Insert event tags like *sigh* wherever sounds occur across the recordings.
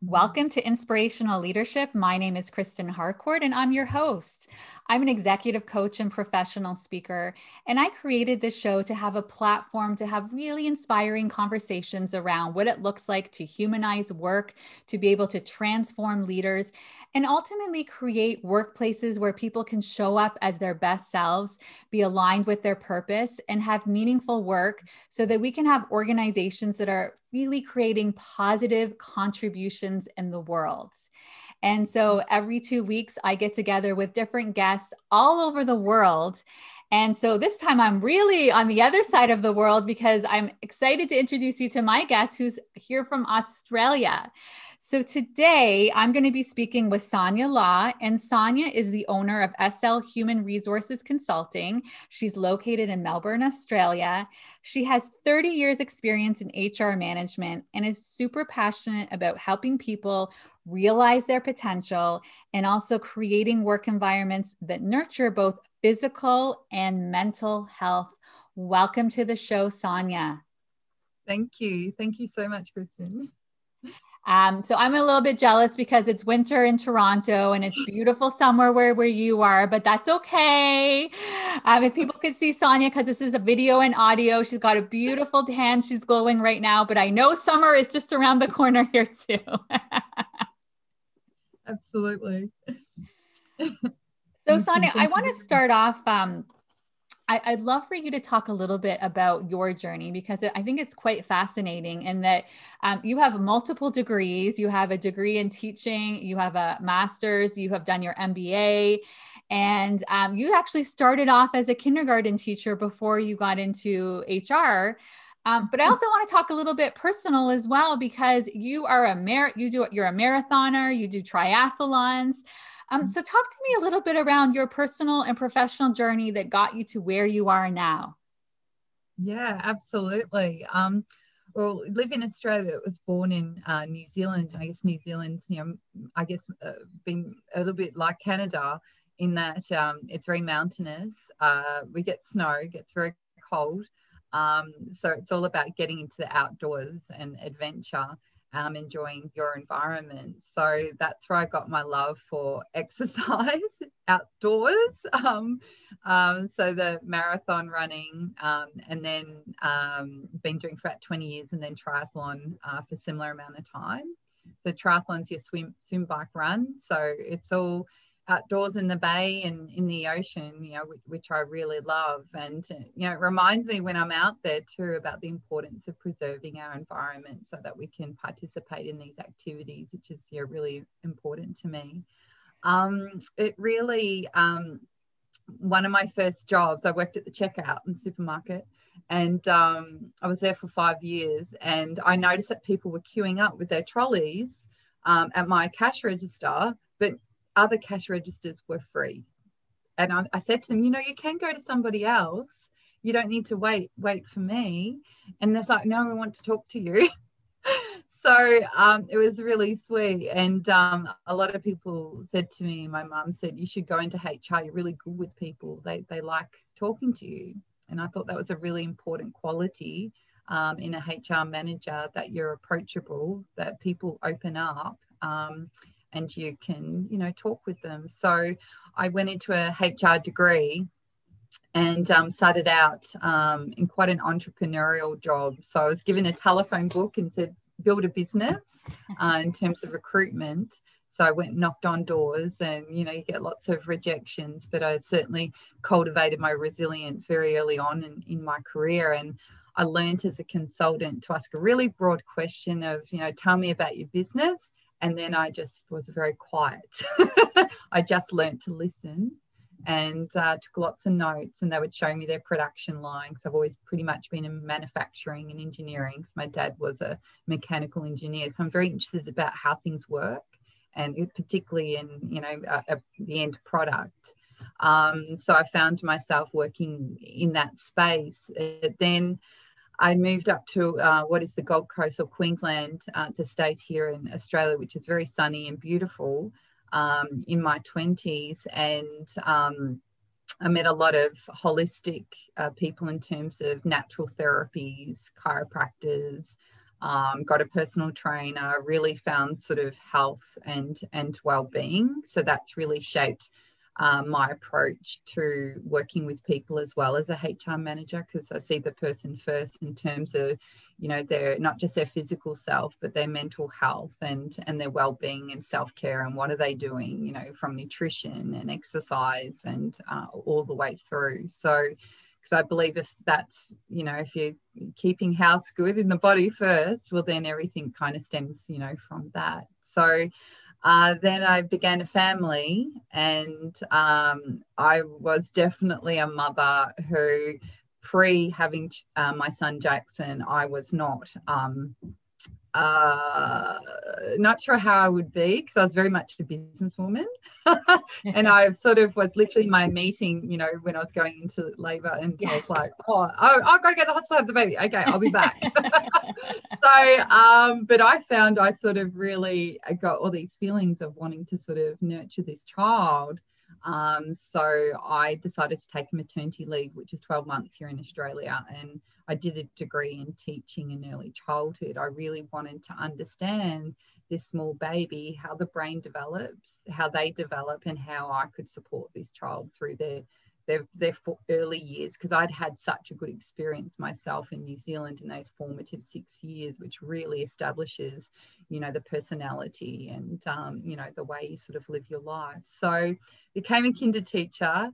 Welcome to Inspirational Leadership. My name is Kristen Harcourt, and I'm your host. I'm an executive coach and professional speaker, and I created this show to have a platform to have really inspiring conversations around what it looks like to humanize work, to be able to transform leaders, and ultimately create workplaces where people can show up as their best selves, be aligned with their purpose, and have meaningful work so that we can have organizations that are really creating positive contributions in the world. And so mm. every two weeks, I get together with different guests all over the world. And so this time I'm really on the other side of the world because I'm excited to introduce you to my guest who's here from Australia. So today I'm going to be speaking with Sonia Law, and Sonia is the owner of SL Human Resources Consulting. She's located in Melbourne, Australia. She has 30 years experience in HR management and is super passionate about helping people realize their potential and also creating work environments that nurture both physical and mental health. Welcome to the show, Sonia. Thank you. Thank you so much, Kristen. Um, so I'm a little bit jealous because it's winter in Toronto and it's beautiful somewhere where, where you are, but that's okay. Um, if people could see Sonia, because this is a video and audio, she's got a beautiful tan. She's glowing right now, but I know summer is just around the corner here too. Absolutely. so Sonia, I want to start off um, I, would love for you to talk a little bit about your journey because I think it's quite fascinating in that um, you have multiple degrees. You have a degree in teaching, you have a master's, you have done your MBA, and um, you actually started off as a kindergarten teacher before you got into HR. Um, but I also want to talk a little bit personal as well because you are a mar- you do you're a marathoner, you do triathlons. Um, so, talk to me a little bit around your personal and professional journey that got you to where you are now. Yeah, absolutely. Um, well, live in Australia. was born in uh, New Zealand. I guess New Zealand's, you know, I guess uh, been a little bit like Canada in that um, it's very mountainous. Uh, we get snow, gets very cold. Um, so it's all about getting into the outdoors and adventure um, enjoying your environment. So that's where I got my love for *laughs* exercise *laughs* outdoors. Um, um, so the marathon running, um, and then um, been doing for about 20 years, and then triathlon uh, for similar amount of time. So triathlon's your swim, swim, bike, run. So it's all outdoors in the bay and in the ocean, you know, which, I really love. And, you know, it reminds me when I'm out there too about the importance of preserving our environment so that we can participate in these activities, which is you know, really important to me. Um, it really, um, one of my first jobs, I worked at the checkout in the supermarket and um, I was there for five years. And I noticed that people were queuing up with their trolleys um, at my cash register, but other cash registers were free. And I, I said to them, you know, you can go to somebody else. You don't need to wait, wait for me. And they're like, no, we want to talk to you. *laughs* so um, it was really sweet. And um, a lot of people said to me, my mum said, you should go into HR. You're really good with people. They, they like talking to you. And I thought that was a really important quality um, in a HR manager that you're approachable, that people open up. Um, and you can, you know, talk with them. So I went into a HR degree and um, started out um, in quite an entrepreneurial job. So I was given a telephone book and said, build a business *laughs* uh, in terms of recruitment. So I went and knocked on doors and, you know, you get lots of rejections, but I certainly cultivated my resilience very early on in, in my career. And I learned as a consultant to ask a really broad question of, you know, tell me about your business and then I just was very quiet. *laughs* I just learned to listen and uh, took lots of notes, and they would show me their production lines. I've always pretty much been in manufacturing and engineering. So my dad was a mechanical engineer, so I'm very interested about how things work, and particularly in you know uh, uh, the end product. Um, so I found myself working in that space. Uh, then I moved up to uh, what is the Gold Coast or Queensland. Uh, it's a state here in Australia, which is very sunny and beautiful um, in my 20s. And um, I met a lot of holistic uh, people in terms of natural therapies, chiropractors, um, got a personal trainer, really found sort of health and and well-being. So that's really shaped um, my approach to working with people as well as a HR manager because I see the person first in terms of, you know, their not just their physical self, but their mental health and and their well-being and self-care and what are they doing, you know, from nutrition and exercise and uh, all the way through. So because I believe if that's, you know, if you're keeping house good in the body first, well, then everything kind of stems, you know, from that. So uh, then I began a family, and um, I was definitely a mother who, pre having uh, my son Jackson, I was not. Um, uh, not sure how I would be because I was very much a businesswoman. *laughs* and I sort of was literally my meeting, you know, when I was going into labor and yes. I was like, oh, oh, I've got to go to the hospital have the baby. Okay, I'll be back. *laughs* so, um, but I found I sort of really got all these feelings of wanting to sort of nurture this child. Um, so I decided to take a maternity leave, which is 12 months here in Australia. And I did a degree in teaching in early childhood. I really wanted to understand this small baby, how the brain develops, how they develop, and how I could support this child through their their, their early years because I'd had such a good experience myself in New Zealand in those formative six years, which really establishes, you know, the personality and, um, you know, the way you sort of live your life. So became a kinder teacher,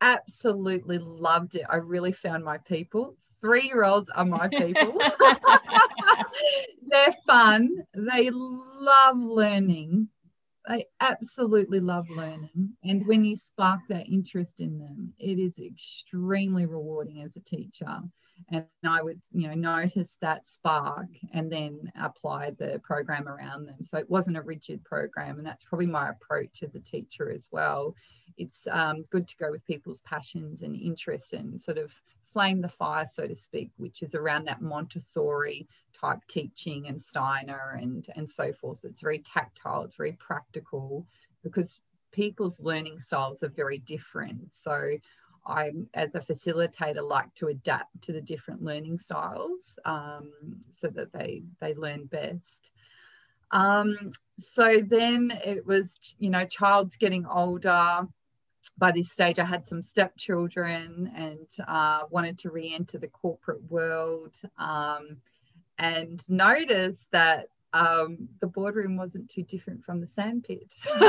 absolutely loved it. I really found my people. Three year olds are my people. *laughs* *laughs* They're fun. They love learning they absolutely love learning. And when you spark that interest in them, it is extremely rewarding as a teacher. And I would, you know, notice that spark and then apply the program around them. So it wasn't a rigid program. And that's probably my approach as a teacher as well. It's um, good to go with people's passions and interests and sort of flame the fire, so to speak, which is around that Montessori type teaching and Steiner and, and so forth. It's very tactile, it's very practical because people's learning styles are very different. So I, as a facilitator, like to adapt to the different learning styles um, so that they they learn best. Um, so then it was, you know, child's getting older by this stage, I had some stepchildren and uh, wanted to re enter the corporate world um, and noticed that um, the boardroom wasn't too different from the sandpit. *laughs*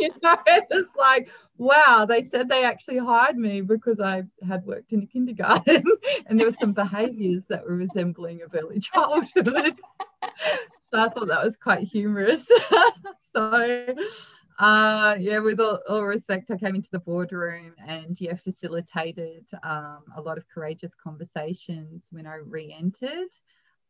you *laughs* know, it's like, wow, they said they actually hired me because I had worked in a kindergarten *laughs* and there were some behaviors that were resembling of early childhood. so I thought that was quite humorous. so uh, yeah, with all, all, respect, I came into the boardroom and yeah, facilitated um, a lot of courageous conversations when I re-entered,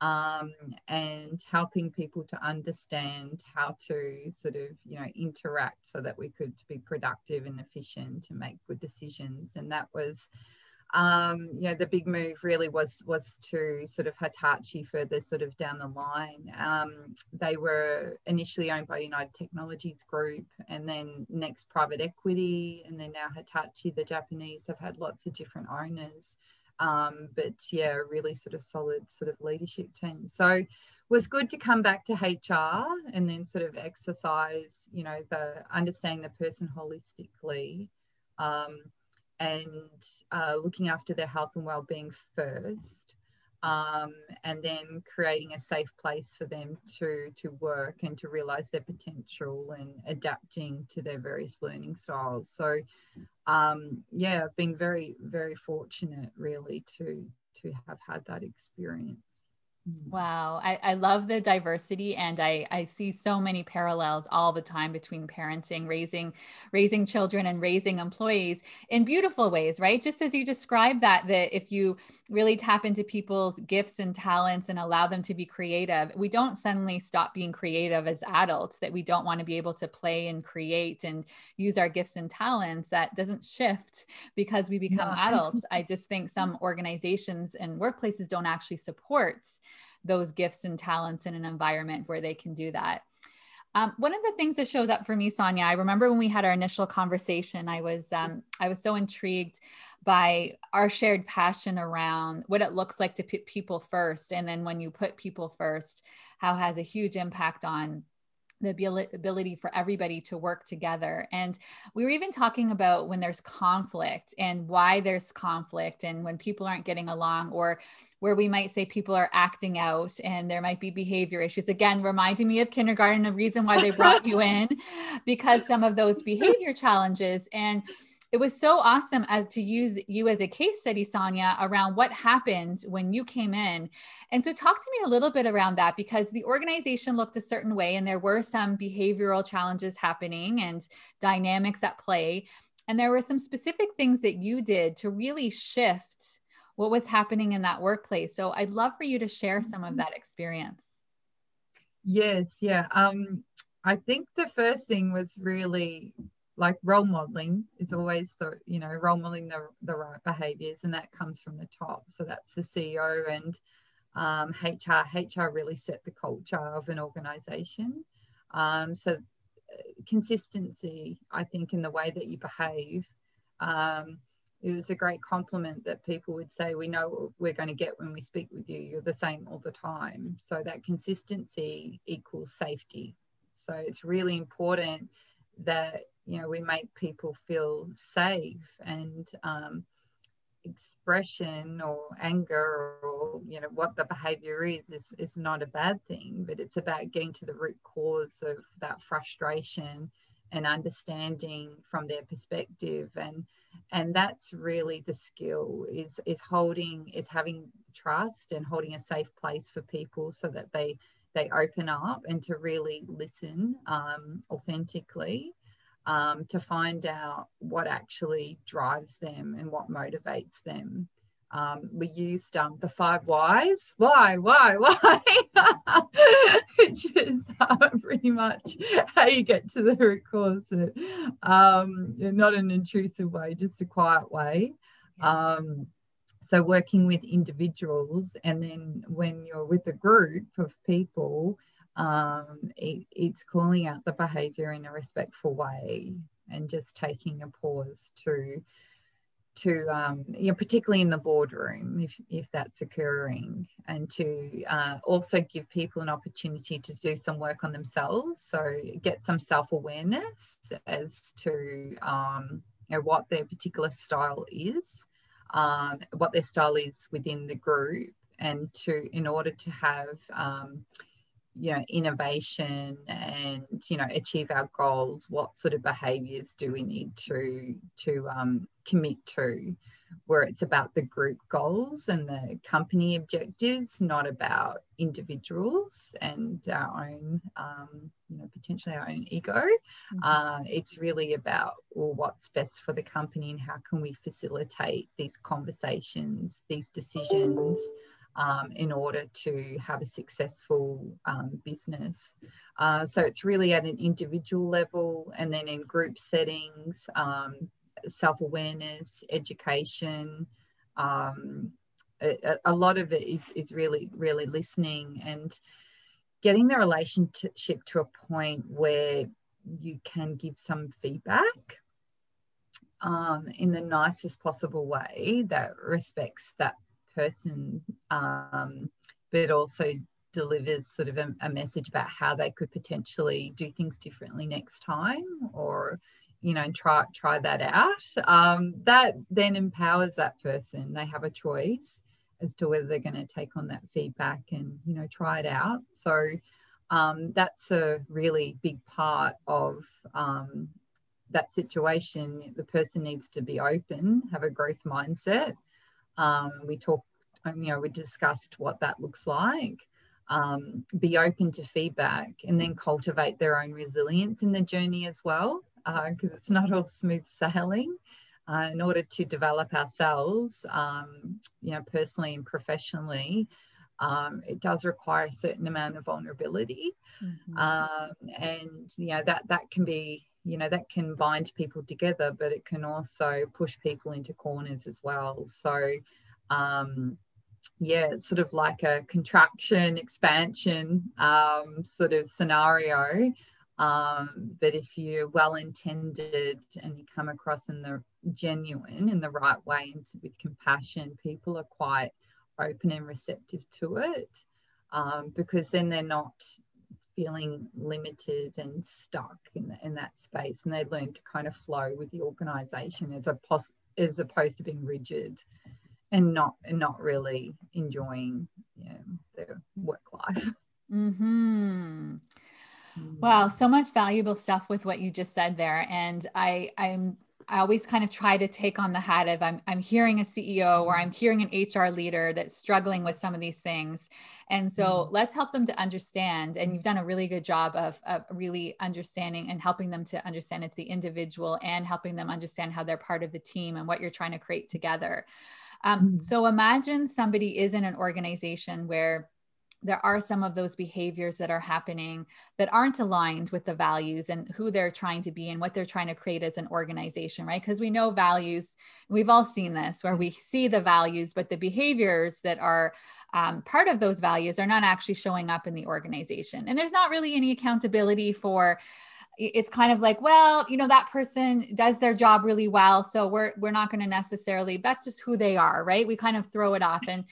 um, and helping people to understand how to sort of you know interact so that we could be productive and efficient and make good decisions. And that was um, you know, the big move really was was to sort of Hitachi further sort of down the line. Um, they were initially owned by United Technologies Group, and then next private equity, and then now Hitachi, the Japanese, have had lots of different owners. Um, but yeah, really sort of solid sort of leadership team. So was good to come back to HR and then sort of exercise, you know, the understanding the person holistically. Um, and uh, looking after their health and well-being first um, and then creating a safe place for them to to work and to realize their potential and adapting to their various learning styles so um, yeah i've been very very fortunate really to to have had that experience. Mm. Wow. I, I love the diversity and I, I see so many parallels all the time between parenting, raising, raising children and raising employees in beautiful ways, right? Just as you described that, that if you really tap into people's gifts and talents and allow them to be creative, we don't suddenly stop being creative as adults, that we don't want to be able to play and create and use our gifts and talents. That doesn't shift because we become no. adults. I *laughs* just think some organizations and workplaces don't actually support those gifts and talents in an environment where they can do that. Um, one of the things that shows up for me, Sonia, I remember when we had our initial conversation, I was um, I was so intrigued by our shared passion around what it looks like to put people first, and then when you put people first, how has a huge impact on the ability for everybody to work together. And we were even talking about when there's conflict and why there's conflict and when people aren't getting along or where we might say people are acting out and there might be behavior issues. Again, reminding me of kindergarten, the reason why they brought you *laughs* in because some of those behavior challenges. And it was so awesome as to use you as a case study, Sonia, around what happened when you came in. And so talk to me a little bit around that because the organization looked a certain way and there were some behavioral challenges happening and dynamics at play. And there were some specific things that you did to really shift what was happening in that workplace. So I'd love for you to share some of mm-hmm. that experience. Yes, yeah. Um, I think the first thing was really like role modeling is always the you know role modeling the, the right behaviors and that comes from the top. So that's the ceo and um, hr hr really set the culture of an organization. Um, so uh, consistency i think in the way that you behave um, it was a great compliment that people would say we know what we're going to get when we speak with you. You're the same all the time. So that consistency equals safety. So it's really important that you know we make people feel safe and um, expression or anger or you know what the behavior is, is is not a bad thing but it's about getting to the root cause of that frustration and understanding from their perspective. And and that's really the skill is is holding is having trust and holding a safe place for people so that they they open up and to really listen um, authentically um, to find out what actually drives them and what motivates them. Um, we used um, the five whys. Why, why, *laughs* why? Which is uh, pretty much how you get to the root cause. Um, not an intrusive way, just a quiet way. Um, so working with individuals, and then when you're with a group of people, um, it, it's calling out the behavior in a respectful way and just taking a pause to to um, you know, particularly in the boardroom if, if that's occurring and to uh, also give people an opportunity to do some work on themselves. So get some self-awareness as to um, you know, what their particular style is um, what their style is within the group and to in order to have um, you know innovation and you know achieve our goals what sort of behaviors do we need to to um, commit to where it's about the group goals and the company objectives not about individuals and our own um, you know potentially our own ego mm-hmm. uh, it's really about well, what's best for the company and how can we facilitate these conversations these decisions um, in order to have a successful um, business. Uh, so it's really at an individual level and then in group settings, um, self awareness, education. Um, a, a, lot of it is, is really, really listening and getting the relationship to a point where you can give some feedback um, in the nicest possible way that respects that person, um, but also delivers sort of a, a, message about how they could potentially do things differently next time or you know try try that out. Um, that then empowers that person. They have a choice as to whether they're going to take on that feedback and you know try it out. So um, that's a really big part of um, that situation. The person needs to be open have a growth mindset um, we talked, um, you know, we discussed what that looks like. Um, be open to feedback and then cultivate their own resilience in the journey as well, because uh, it's not all smooth sailing. Uh, in order to develop ourselves, um, you know, personally and professionally, um, it does require a certain amount of vulnerability, mm-hmm. um, and you know that that can be you know that can bind people together but it can also push people into corners as well. So um yeah it's sort of like a contraction expansion um, sort of scenario. Um, but if you're well intended and you come across in the genuine in the right way and with compassion, people are quite open and receptive to it um, because then they're not feeling limited and stuck in, the, in that space and they learn to kind of flow with the organization as, a pos- as opposed to being rigid and not and not really enjoying you know, their work life. *laughs* Mm-hmm. Wow, so much valuable stuff with what you just said there. And I I'm I always kind of try to take on the hat of I'm, I'm hearing a CEO or I'm hearing an HR leader that's struggling with some of these things. And so mm-hmm. let's help them to understand. And you've done a really good job of, of really understanding and helping them to understand it's the individual and helping them understand how they're part of the team and what you're trying to create together. Um, mm-hmm. So imagine somebody is in an organization where there are some of those behaviors that are happening that aren't aligned with the values and who they're trying to be and what they're trying to create as an organization, right? Because we know values, we've all seen this where we see the values, but the behaviors that are um, part of those values are not actually showing up in the organization. And there's not really any accountability for it's kind of like well you know that person does their job really well so we're we're not going to necessarily that's just who they are right? We kind of throw it off. And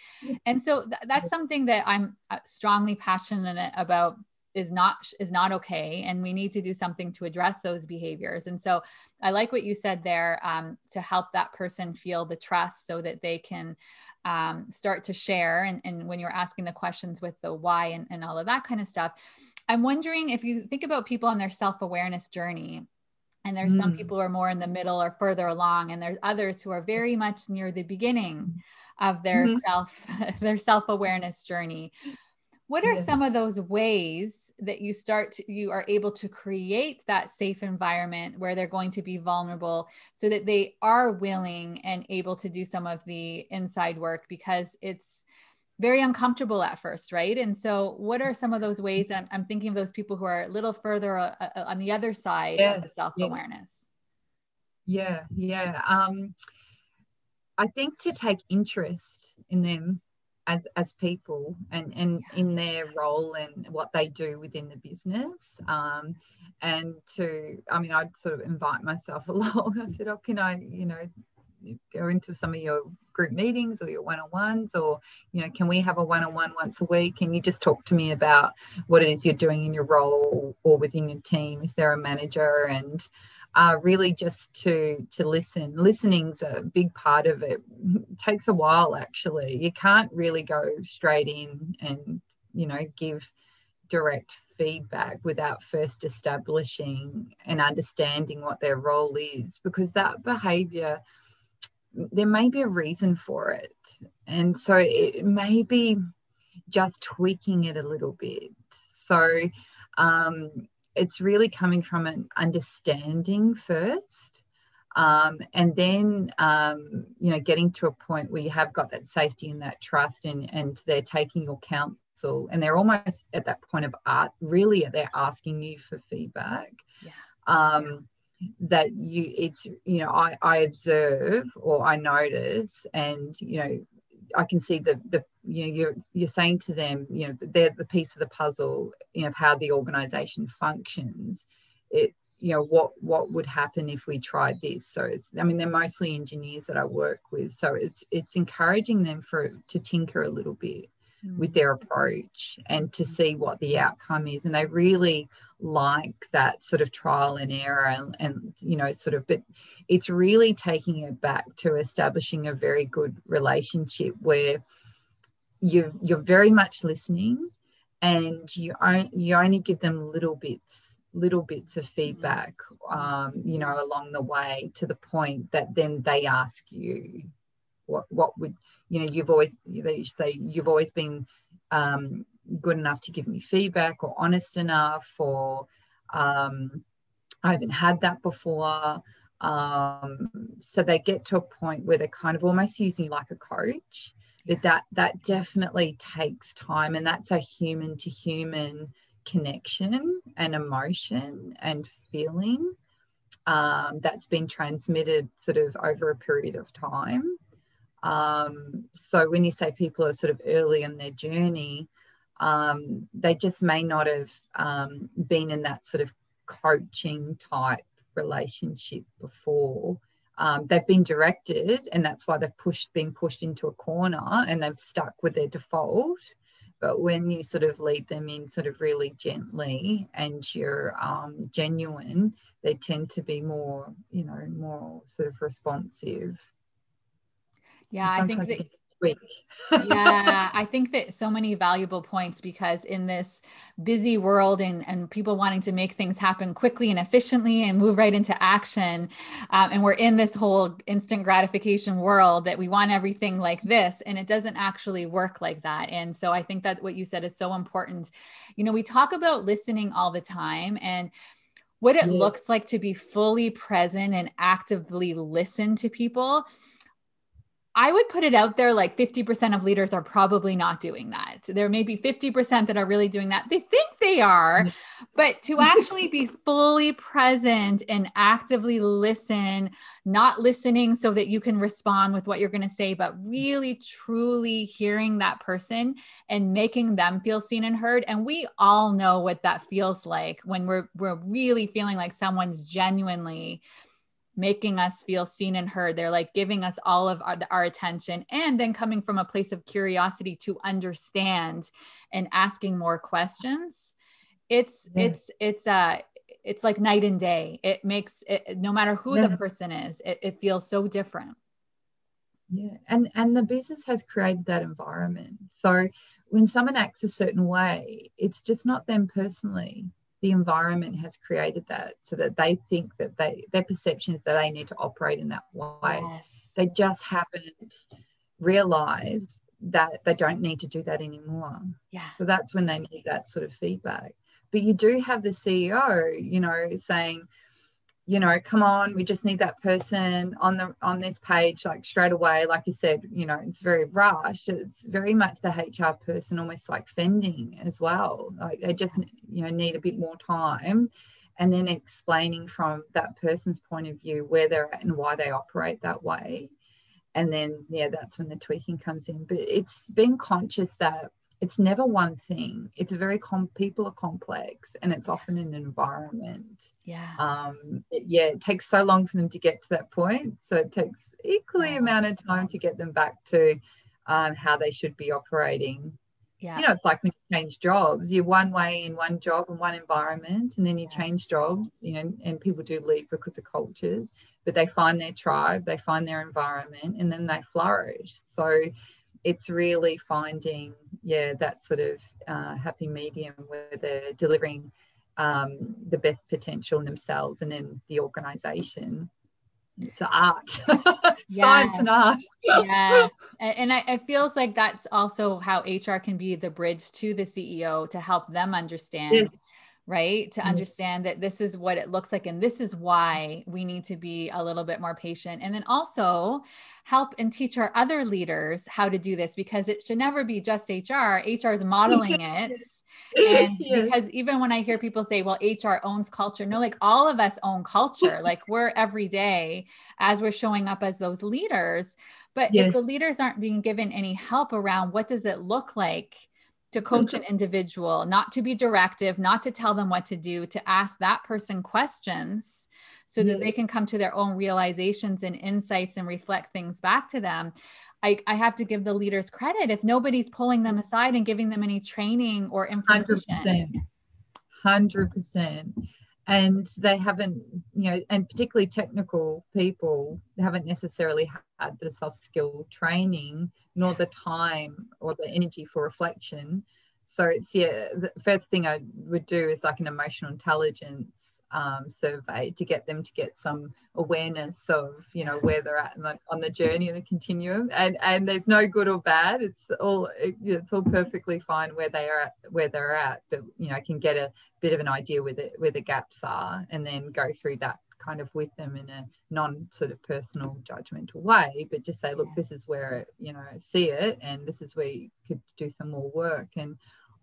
and so th- that's something that i'm uh, strongly passionate about is not is not okay and we need to do something to address those behaviors. And so i like what you said there um, to help that person feel the trust so that they can um, start to share. And, and when you're asking the questions with the why and, and all of that kind of stuff I'm wondering if you think about people on their self awareness journey, and there's mm. some people who are more in the middle or further along, and there's others who are very much near the beginning of their mm-hmm. self *laughs* their self awareness journey. What are yeah. some of those ways that you start to, you are able to create that safe environment where they're going to be vulnerable so that they are willing and able to do some of the inside work because it's very uncomfortable at first, right? And so, what are some of those ways? I'm, I'm thinking of those people who are a little further uh, uh on the other side yeah, of the self awareness. Yeah, yeah. Um, I think to take interest in them as as people and and in their role and what they do within the business um and to i mean i'd sort of invite myself *laughs* along i said oh can i you know go into some of your group meetings or your one-on-ones or you know can we have a one-on-one once a week? And you just talk to me about what it is you're doing in your role or within your team if they're a manager? And uh, really just to to listen. Listening's a big part of it. it. *laughs* Takes a while actually. You can't really go straight in and you know give direct feedback without first establishing and understanding what their role is because that behavior there may be a reason for it. And so it may be just tweaking it a little bit. So um, it's really coming from an understanding first. Um, and then um, you know getting to a point where you have got that safety and that trust and and they're taking your counsel and they're almost at that point of art really they're asking you for feedback yeah. Um, that you it's you know I, I observe or I notice and you know I can see the the you know you're you're saying to them you know they're the piece of the puzzle you know of how the organization functions. It you know what what would happen if we tried this? So it's i mean they're mostly engineers that i work with. So it's it's encouraging them for to tinker a little bit. With their approach and to see what the outcome is. And they really like that sort of trial and error and, and, you know sort of but it's really taking it back to establishing a very good relationship where you you're very much listening and you only, you only give them little bits little bits of feedback um, you know along the way to the point that then they ask you what what would you know you've always they say you've always been um, good enough to give me feedback or honest enough or um, I haven't had that before. Um, so they get to a point where they're kind of almost using you like a coach. But that that definitely takes time, and that's a human to human connection and emotion and feeling um, that's been transmitted sort of over a period of time. Um, so when you say people are sort of early in their journey, um, they just may not have um, been in that sort of coaching type relationship before. Um, they've been directed and that's why they've pushed been pushed into a corner and they've stuck with their default. But when you sort of lead them in sort of really gently and you're um, genuine they tend to be more you know more sort of responsive yeah i think that *laughs* yeah, I think that so many valuable points because in this busy world and, and people wanting to make things happen quickly and efficiently and move right into action, um, and we're in this whole instant gratification world that we want everything like this, and it doesn't actually work like that. And so I think that what you said is so important. You know, we talk about listening all the time and what it looks like to be fully present and actively listen to people I would put it out there like 50% of leaders are probably not doing that. So there may be 50% that are really doing that. They think they are, mm-hmm. but to actually be fully present and actively listen, not listening so that you can respond with what you're going to say, but really truly hearing that person and making them feel seen and heard. And we all know what that feels like when we're we're really feeling like someone's genuinely making us feel seen and heard. They're like giving us all of our, our, attention and then coming from a place of curiosity to understand and asking more questions. It's, yeah. it's, it's, uh, it's like night and day. It makes it, no matter who yeah. the person is, it, it feels so different. Yeah, and and the business has created that environment. So when someone acts a certain way, it's just not them personally the environment has created that so that they think that they their perception is that they need to operate in that way. Yes. they just haven't realized that they don't need to do that anymore. Yeah. So that's when they need that sort of feedback. But you do have the ceo you know saying you know come on we just need that person on the on this page like straight away. Like you said you know it's very rushed. It's very much the hr person almost like fending as well. Like they just you know need a bit more time. And then explaining from that person's point of view where they're at and why they operate that way. And then yeah that's when the tweaking comes in. But it's being conscious that it's never one thing. It's a very com people are complex and it's often an environment. Yeah. Um it, yeah it takes so long for them to get to that point. So it takes equally amount of time to get them back to um, how they should be operating. Yeah. you know it's like when you change jobs you're one way in one job and one environment and then you yes. change jobs you know and people do leave because of cultures but they find their tribe they find their environment and then they flourish. So it's really finding yeah that sort of uh, happy medium where they're delivering um, the best potential in themselves and in the organization. It's art. *laughs* Science and art. Yeah *laughs* and I, it feels like that's also how hr can be the bridge to the ceo to help them understand yes right? To mm-hmm. understand that this is what it looks like and this is why we need to be a little bit more patient. And then also help and teach our other leaders how to do this because it should never be just HR. HR is modeling *laughs* it. And *laughs* yes. because even when I hear people say, well, HR owns culture, no, like all of us own culture. *laughs* like we're every day as we're showing up as those leaders. But yes. if the leaders aren't being given any help around what does it look like to coach an individual, not to be directive, not to tell them what to do, to ask that person questions so that they can come to their own realizations and insights and reflect things back to them. I, I have to give the leaders credit if nobody's pulling them aside and giving them any training or information. 100%. 100% and they haven't you know and particularly technical people haven't necessarily had the soft skill training nor the time or the energy for reflection. So it's yeah the first thing i would do is like an emotional intelligence um, survey to get them to get some awareness of you know where they're at the, on the journey and the continuum. And and there's no good or bad. It's all it's all perfectly fine where they are at where they're at but you know can get a bit of an idea where the where the gaps are and then go through that kind of with them in a non sort of personal judgmental way but just say look this is where you know see it and this is where you could do some more work. And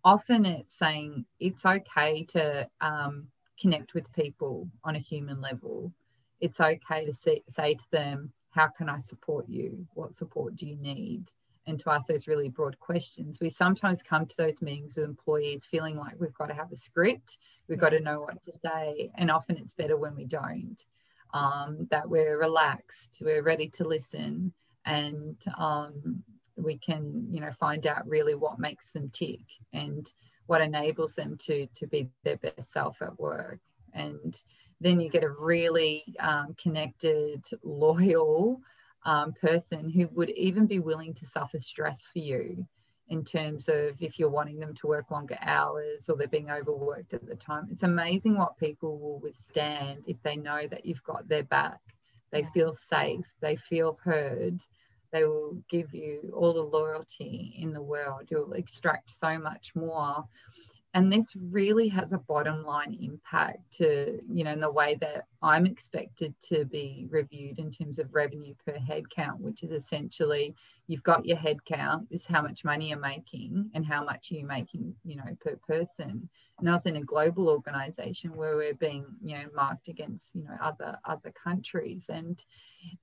often it's saying it's okay to um, connect with people on a human level. It's okay to say, say to them, How can I support you? What support do you need? and to ask those really broad questions. We sometimes come to those meetings with employees feeling like we've got to have a script, we've got to know what to say, and often it's better when we don't. Um, that we're relaxed, we're ready to listen, and um, we can, you know, find out really what makes them tick and what enables them to to be their best self at work. And then you get a really um, connected, loyal um, person who would even be willing to suffer stress for you in terms of if you're wanting them to work longer hours or they're being overworked at the time. It's amazing what people will withstand if they know that you've got their back. They yes. feel safe, they feel heard, they will give you all the loyalty in the world. You'll extract so much more and this really has a bottom line impact to you know in the way that i'm expected to be reviewed in terms of revenue per head count which is essentially you've got your head count is how much money you're making and how much you're you making you know per person. And i was in a global organization where we're being you know marked against you know other other countries. And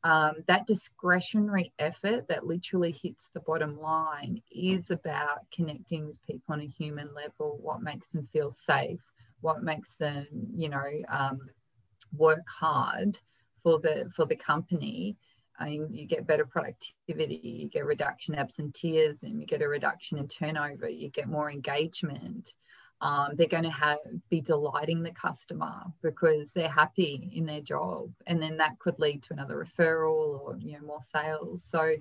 um, that discretionary effort that literally hits the bottom line is about connecting with people on a human level what makes them feel safe what makes them you know um, work hard for the for the company and you get better productivity, you get reduction absenteeism, you get a reduction in turnover, you get more engagement. Um, they're going to have be delighting the customer because they're happy in their job, and then that could lead to another referral or you know more sales. So,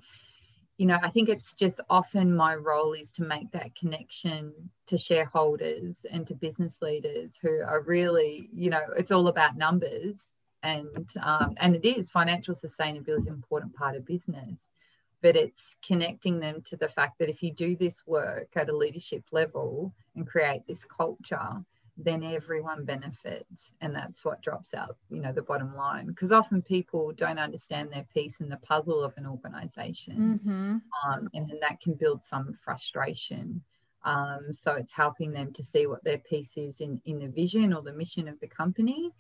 you know, I think it's just often my role is to make that connection to shareholders and to business leaders who are really, you know, it's all about numbers and um, and it is financial sustainability is an important part of business but it's connecting them to the fact that if you do this work at a leadership level and create this culture then everyone benefits and that's what drops out you know the bottom line. Because often people don't understand their piece in the puzzle of an organization mm-hmm. um, and then that can build some frustration. Um, so it's helping them to see what their piece is in, in the vision or the mission of the company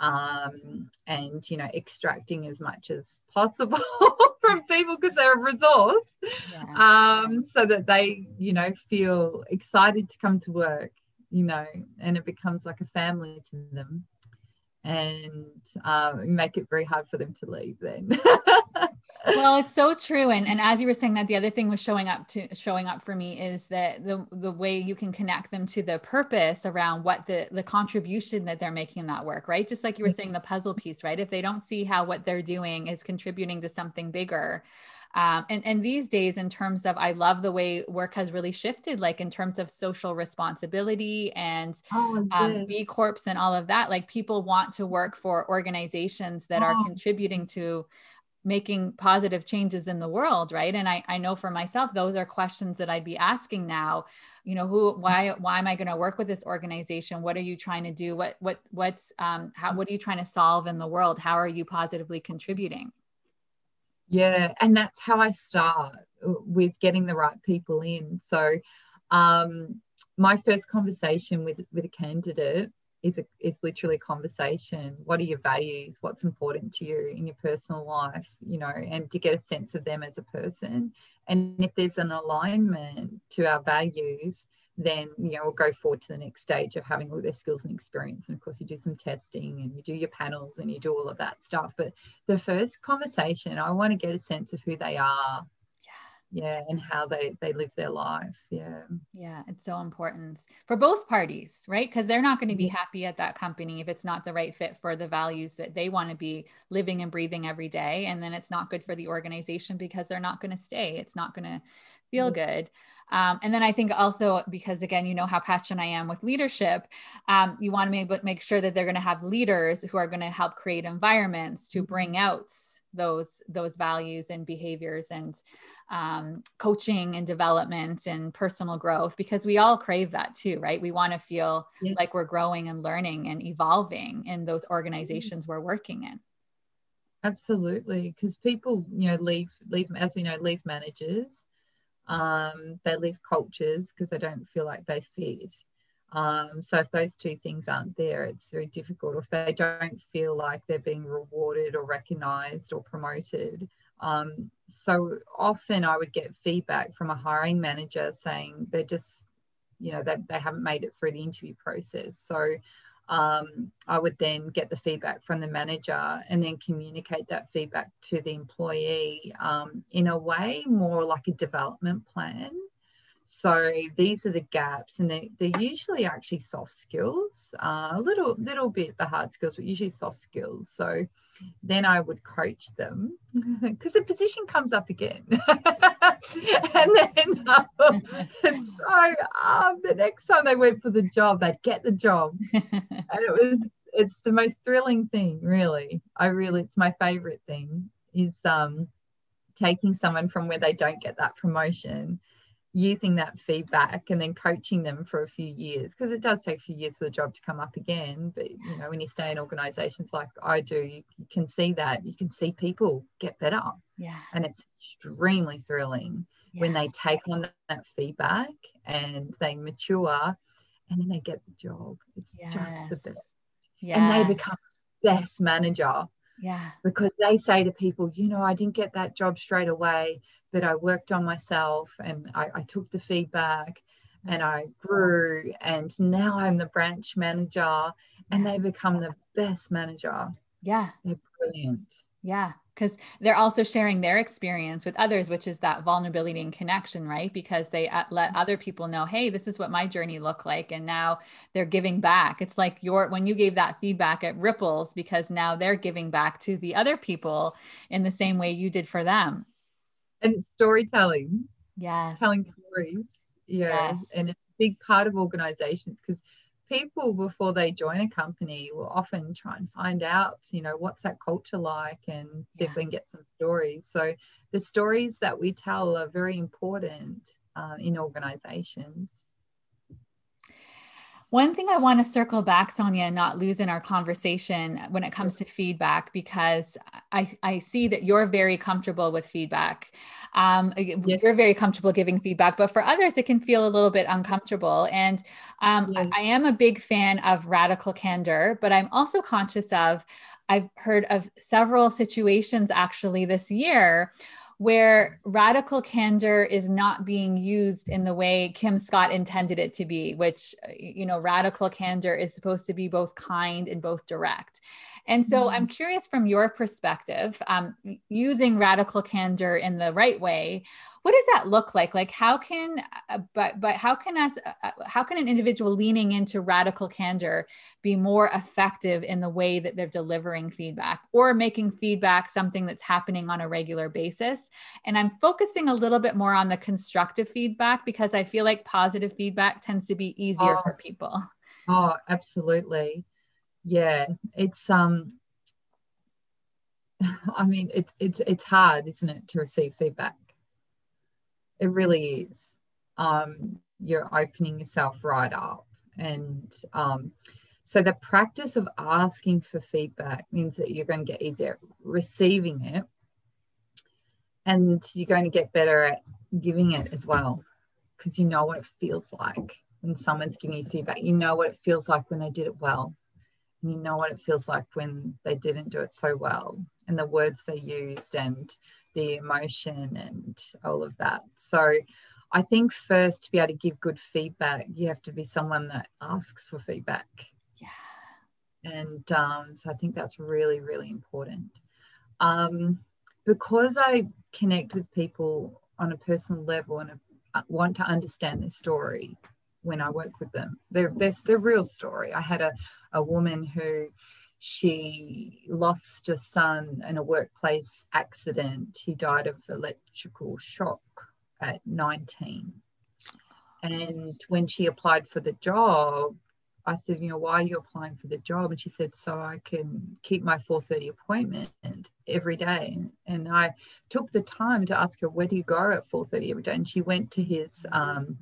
um, and you know extracting as much as possible *laughs* from people because they're a resource. Yeah. um, so that they you know feel excited to come to work you know and it becomes like a family to them. And um, make it very hard for them to leave then. *laughs* Well it's so true. And, and as you were saying that the other thing was showing up to showing up for me is that the the way you can connect them to the purpose around what the the contribution that they're making in that work right? Just like you were saying the puzzle piece right? If they don't see how what they're doing is contributing to something bigger um, and, and these days, in terms of, I love the way work has really shifted, like in terms of social responsibility and oh, um, B Corps and all of that. Like people want to work for organizations that oh. are contributing to making positive changes in the world right? And I, I know for myself those are questions that i'd be asking now. You know who why why am i going to work with this organization? What are you trying to do? What what what's um how what are you trying to solve in the world? How are you positively contributing yeah, and that's how I start with getting the right people in. So, um, my first conversation with with a candidate is a, is literally conversation. What are your values? What's important to you in your personal life? You know, and to get a sense of them as a person. And if there's an alignment to our values, then you know we'll go forward to the next stage of having all their skills and experience. And of course you do some testing and you do your panels and you do all of that stuff. But the first conversation i want to get a sense of who they are. Yeah. Yeah. and how they they live their life. Yeah. Yeah it's so important for both parties right? Because they're not going to be happy at that company if it's not the right fit for the values that they want to be living and breathing every day. And then it's not good for the organization because they're not going to stay. It's not going to feel mm-hmm. good um, and then I think also because again, you know how passionate I am with leadership, um, you want to make, make sure that they're going to have leaders who are going to help create environments to bring mm-hmm. out those those values and behaviors and um, coaching and development and personal growth because we all crave that too right we want to feel yeah. like we're growing and learning and evolving in those mm-hmm. organizations we're working in absolutely because people you know leave leave as we know leave managers um, they leave cultures because they don't feel like they fit. Um, so if those two things aren't there, it's very difficult. If they don't feel like they're being rewarded or recognised or promoted, Um, so often I would get feedback from a hiring manager saying they're just, you know, they, they haven't made it through the interview process. So um, I would then get the feedback from the manager and then communicate that feedback to the employee um, in a way more like a development plan. So these are the gaps, and they're, they're usually actually soft skills, uh, a little little bit the hard skills, but usually soft skills. So then I would coach them *laughs* because the position comes up again. *laughs* and then um, and so um, the next time they went for the job, they'd get the job. and it was it's the most thrilling thing, really. I really it's my favorite thing is um taking someone from where they don't get that promotion using that feedback and then coaching them for a few years because it does take a few years for the job to come up again but you know when you stay in organizations like i do you, you can see that you can see people get better yeah and it's extremely thrilling yeah. when they take on that, feedback and they mature and then they get the job it's yes. just the best yeah. and they become best manager yeah. Because they say to people, you know, I didn't get that job straight away, but I worked on myself and I, I took the feedback and I mm. grew and now I'm the branch manager and they become the best manager. Yeah. They're brilliant. Yeah because they're also sharing their experience with others which is that vulnerability and connection right? Because they uh, let other people know hey this is what my journey looked like and now they're giving back. It's like your when you gave that feedback it ripples because now they're giving back to the other people in the same way you did for them. And it's storytelling. Yes. Telling stories. Yeah. Yes. and it's a big part of organizations because people before they join a company will often try and find out you know what's that culture like and see yeah. if we can get some stories so the stories that we tell are very important uh, in organizations one thing I want to circle back, Sonia, and not lose in our conversation when it comes to feedback, because I, I see that you're very comfortable with feedback. Um, yes. You're very comfortable giving feedback, but for others, it can feel a little bit uncomfortable. And um, yes. I, I am a big fan of radical candor, but I'm also conscious of, I've heard of several situations actually this year where radical candor is not being used in the way Kim Scott intended it to be, which, you know, radical candor is supposed to be both kind and both direct. And so mm-hmm. I'm curious from your perspective, um, using radical candor in the right way, what does that look like? Like how can, uh, but, but how can us, uh, uh, how can an individual leaning into radical candor be more effective in the way that they're delivering feedback or making feedback something that's happening on a regular basis? And I'm focusing a little bit more on the constructive feedback because I feel like positive feedback tends to be easier oh. for people. Oh, absolutely yeah it's um *laughs* i mean it's it's it's hard isn't it to receive feedback? It really is. Um you're opening yourself right up and um so the practice of asking for feedback means that you're going to get easier at receiving it and you're going to get better at giving it as well because you know what it feels like when someone's giving you feedback. You know what it feels like when they did it well you know what it feels like when they didn't do it so well and the words they used and the emotion and all of that. So i think first to be able to give good feedback you have to be someone that asks for feedback. Yeah. And um, so i think that's really really important. Um, because i connect with people on a personal level and want to understand their story when I work with them. They're, they're the real story. I had a, a woman who she lost a son in a workplace accident. He died of electrical shock at 19. And when she applied for the job, I said, you know, why are you applying for the job? And she said, so I can keep my 4:30 appointment every day. And I took the time to ask her, where do you go at 4:30 every day? And she went to his um,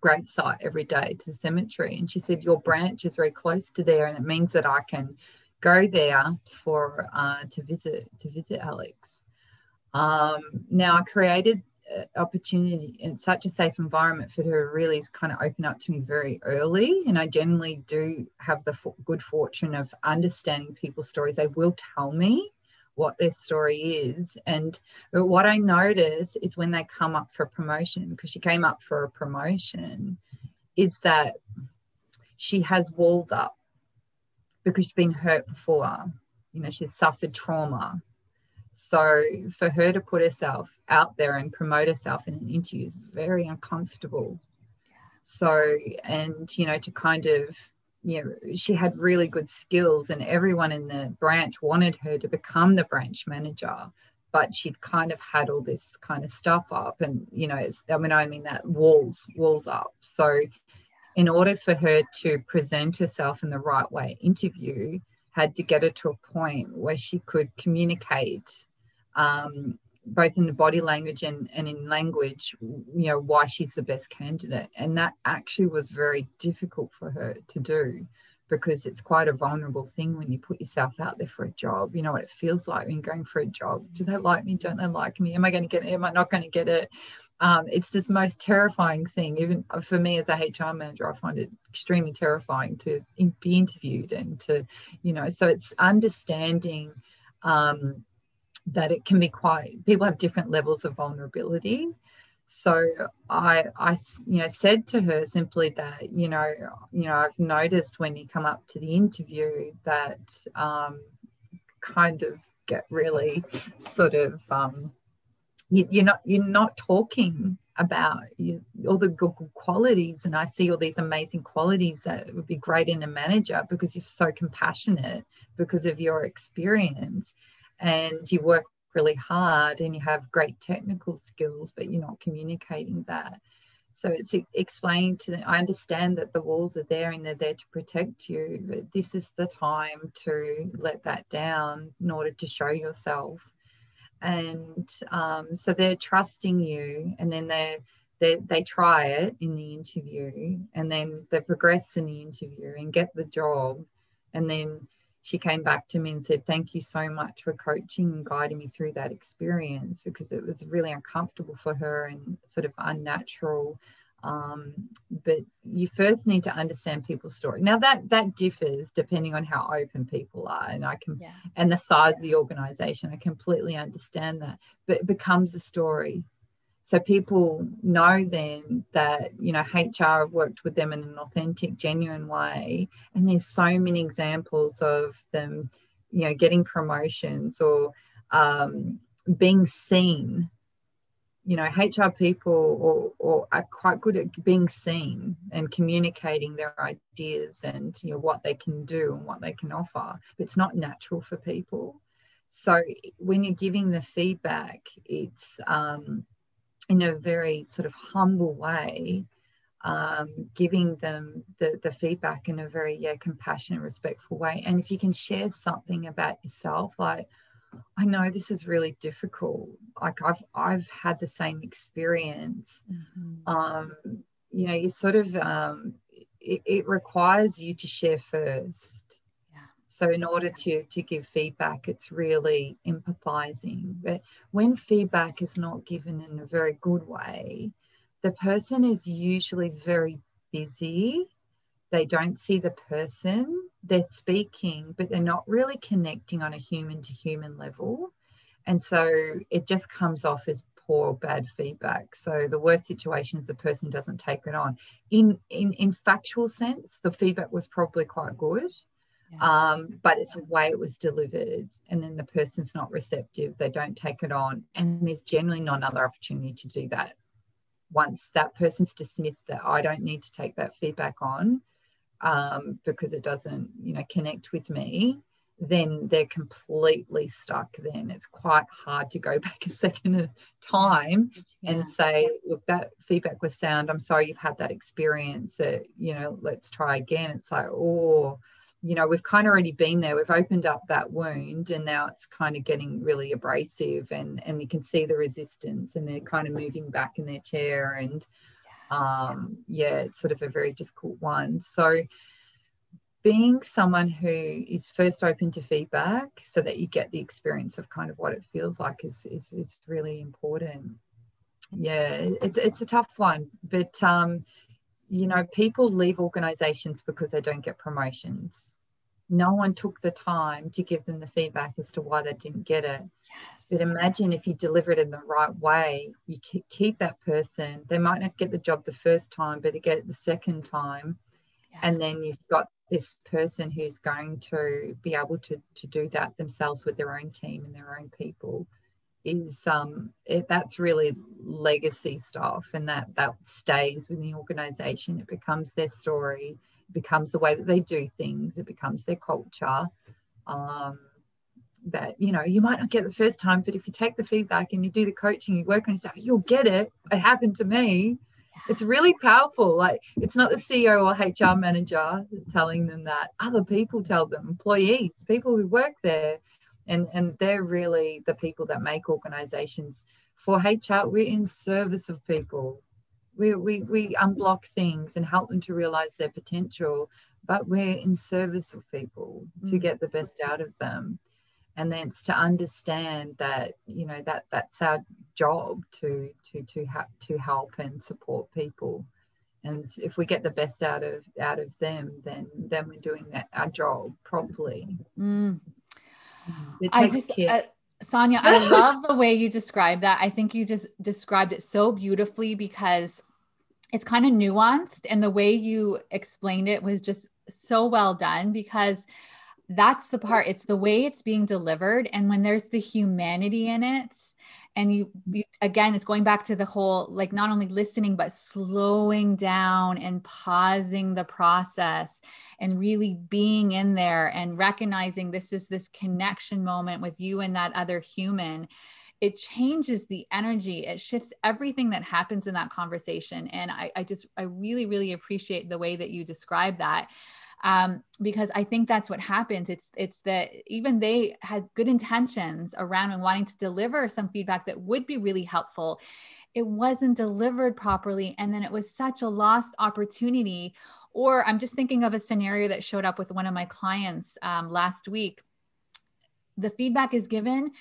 gravesite every day to the cemetery. And she said, Your branch is very close to there, and it means that I can go there for uh, to visit to visit Alex. Um, now I created opportunity in such a safe environment for her to really kind of open up to me very early and i generally do have the good fortune of understanding people's stories they will tell me what their story is. And what I notice is when they come up for promotion, because she came up for a promotion, is that she has walls up because she's been hurt before. You know, she's suffered trauma. So for her to put herself out there and promote herself in an interview is very uncomfortable. So, and, you know, to kind of you know, she had really good skills, and everyone in the branch wanted her to become the branch manager. But she'd kind of had all this kind of stuff up, and you know, I mean, I mean that walls, walls up. So, in order for her to present herself in the right way, interview had to get her to a point where she could communicate um, both in the body language and, and in language, you know, why she's the best candidate. And that actually was very difficult for her to do because it's quite a vulnerable thing when you put yourself out there for a job. You know what it feels like when going for a job. Do they like me? Don't they like me? Am I going to get it? Am I not going to get it? Um, it's this most terrifying thing. Even for me as a HR manager, I find it extremely terrifying to be interviewed and to, you know, so it's understanding um, that it can be quite people have different levels of vulnerability. So i i you know said to her simply that you know you know i've noticed when you come up to the interview that um, kind of get really sort of um, you, you're not you're not talking about you, all the good, good qualities. And i see all these amazing qualities that would be great in a manager because you're so compassionate because of your experience and you work really hard and you have great technical skills, but you're not communicating that. So it's explained to them, I understand that the walls are there and they're there to protect you, but this is the time to let that down in order to show yourself. And um, so they're trusting you, and then they they they try it in the interview, and then they progress in the interview and get the job, and then she came back to me and said, Thank you so much for coaching and guiding me through that experience because it was really uncomfortable for her and sort of unnatural. Um, but you first need to understand people's story. Now that that differs depending on how open people are, and I can yeah. and the size of the organization. I completely understand that, but it becomes a story so people know then that you know hr have worked with them in an authentic genuine way. And there's so many examples of them you know getting promotions or um, being seen. You know hr people or, or are quite good at being seen and communicating their ideas and you know what they can do and what they can offer. It's not natural for people. So when you're giving the feedback it's um, in a very sort of humble way, um, giving them the, the feedback in a very yeah compassionate, respectful way. And if you can share something about yourself, like I know this is really difficult. Like I've I've had the same experience. Mm-hmm. Um, you know, you sort of um, it, it requires you to share first so in order to to give feedback it's really empathizing. But when feedback is not given in a very good way the person is usually very busy. They don't see the person. They're speaking but they're not really connecting on a human to human level. And so it just comes off as poor bad feedback. So the worst situation is the person doesn't take it on. In in in factual sense the feedback was probably quite good. Um, but it's the way it was delivered and then the person's not receptive they don't take it on and there's generally not another opportunity to do that. Once that person's dismissed that i don't need to take that feedback on um, because it doesn't you know connect with me then they're completely stuck then. It's quite hard to go *laughs* back a second time yeah. and say look that feedback was sound. I'm sorry you've had that experience uh, you know let's try again. It's like oh you know, we've kind of already been there. We've opened up that wound and now it's kind of getting really abrasive and, and you can see the resistance and they're kind of moving back in their chair. And um, yeah, it's sort of a very difficult one. So being someone who is first open to feedback so that you get the experience of kind of what it feels like is, is, is really important. Yeah, it's, it's a tough one, but um, you know, people leave organizations because they don't get promotions. no one took the time to give them the feedback as to why they didn't get it. Yes. But imagine if you deliver it in the right way, you keep that person. They might not get the job the first time, but they get it the second time. Yeah. And then you've got this person who's going to be able to, to do that themselves with their own team and their own people is um it, that's really legacy stuff and that that stays within the organization. It becomes their story it becomes the way that they do things it becomes their culture um that you know you might not get the first time but if you take the feedback and you do the coaching you work on yourself you'll get it. It happened to me. It's really powerful. Like it's not the ceo or hr manager telling them that. Other people tell them employees people who work there and and they're really the people that make organizations for hr we're in service of people. We, we, we unblock things and help them to realize their potential but we're in service of people mm. to get the best out of them. And then it's to understand that you know that that's our job to to to have to help and support people. And if we get the best out of out of them then then we're doing that our job properly. Mm. I just, uh, Sonia, I love the way you describe that. I think you just described it so beautifully because it's kind of nuanced and the way you explained it was just so well done because that's the part it's the way it's being delivered and when there's the humanity in it and you, you, again it's going back to the whole like not only listening but slowing down and pausing the process and really being in there and recognizing this is this connection moment with you and that other human it changes the energy. It shifts everything that happens in that conversation and I, I just i really really appreciate the way that you describe that um, because I think that's what happens. It's it's that even they had good intentions around and wanting to deliver some feedback that would be really helpful. It wasn't delivered properly, and then it was such a lost opportunity. Or I'm just thinking of a scenario that showed up with one of my clients um, last week. The feedback is given,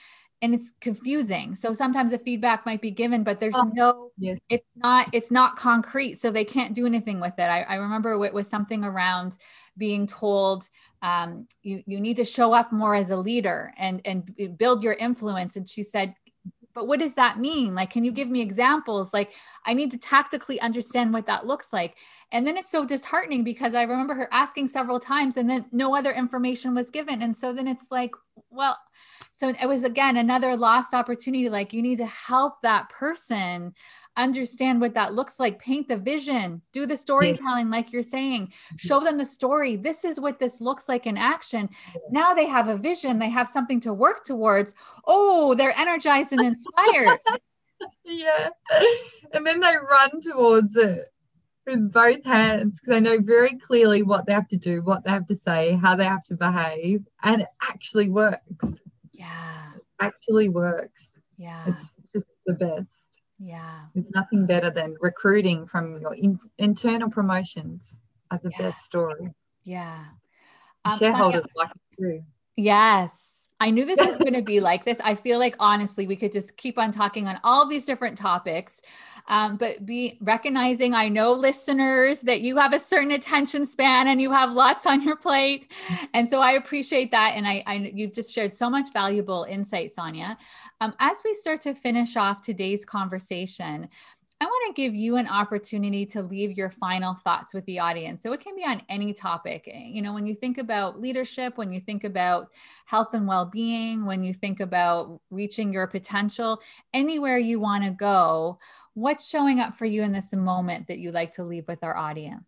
and it's confusing. So sometimes the feedback might be given but there's oh, no yes. it's not it's not concrete so they can't do anything with it. I, I remember it was something around being told um, you, you need to show up more as a leader and and build your influence and she said but what does that mean? Like can you give me examples? Like i need to tactically understand what that looks like and then it's so disheartening because i remember her asking several times and then no other information was given. And so then it's like well so it was again another lost opportunity. Like you need to help that person understand what that looks like. Paint the vision. Do the storytelling like you're saying. Mm-hmm. show them the story. This is what this looks like in action. Now they have a vision. They have something to work towards. Oh they're energized and inspired. *laughs* Yeah. And then they run towards it with both hands because I know very clearly what they have to do what they have to say how they have to behave and it actually works yeah. actually works. Yeah. It's just the best. Yeah. There's nothing better than recruiting from your in, internal promotions are the yeah. best story. Yeah. Um, shareholders like it too. Yes. I knew this was *laughs* going to be like this. I feel like honestly, we could just keep on talking on all these different topics, um, but be recognizing. I know listeners that you have a certain attention span and you have lots on your plate, and so I appreciate that. And I, I you've just shared so much valuable insight, Sonia. Um, as we start to finish off today's conversation, I want to give you an opportunity to leave your final thoughts with the audience. So it can be on any topic. Eh, you know, when you think about leadership, when you think about health and well being, when you think about reaching your potential, anywhere you want to go, what's showing up for you in this moment that you like to leave with our audience?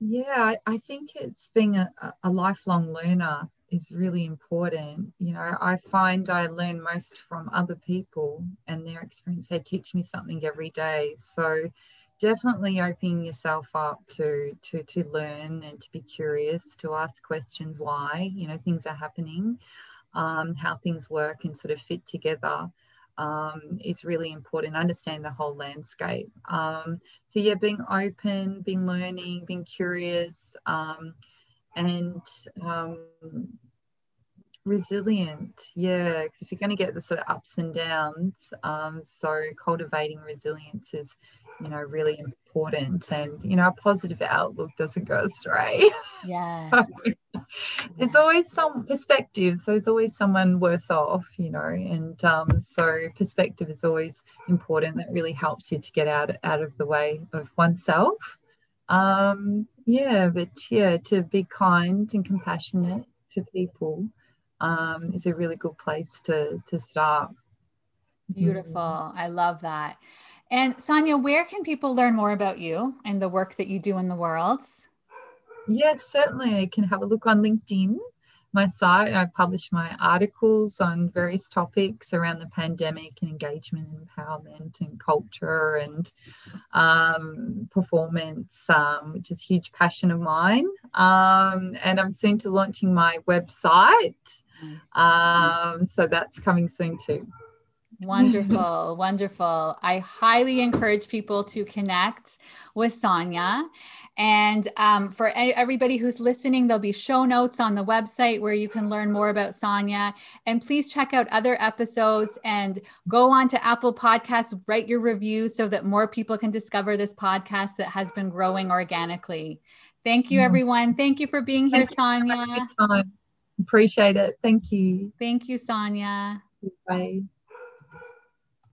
Yeah, I think it's being a, a lifelong learner is really important. You know, I find I learn most from other people and their experience. They teach me something every day. So definitely opening yourself up to to to learn and to be curious, to ask questions why, you know, things are happening, um, how things work and sort of fit together. Um, is really important. Understand the whole landscape. Um, so yeah, being open, being learning, being curious, um, and um, resilient yeah because you're going to get the sort of ups and downs um, so cultivating resilience is you know really important and you know a positive outlook doesn't go astray *laughs* yeah there's always some perspectives. There's always someone worse off, you know, and um, so perspective is always important. That really helps you to get out out of the way of oneself. Um, yeah, but yeah, to be kind and compassionate to people um, is a really good place to to start. Beautiful. Mm-hmm. I love that. And Sonia, where can people learn more about you and the work that you do in the world? Yes, certainly. I can have a look on LinkedIn. My site, I publish my articles on various topics around the pandemic and engagement and empowerment and culture and um, performance, um, which is a huge passion of mine. Um, and I'm soon to launching my website. Um, so that's coming soon too. Wonderful, *laughs* wonderful. I highly encourage people to connect with Sonia. And um, for everybody who's listening, there'll be show notes on the website where you can learn more about Sonia. And please check out other episodes and go on to Apple Podcasts, write your review so that more people can discover this podcast that has been growing organically. Thank you, mm-hmm. everyone. Thank you for being here, Thank Sonia. Appreciate it. Thank you. Thank you, Sonia. Bye.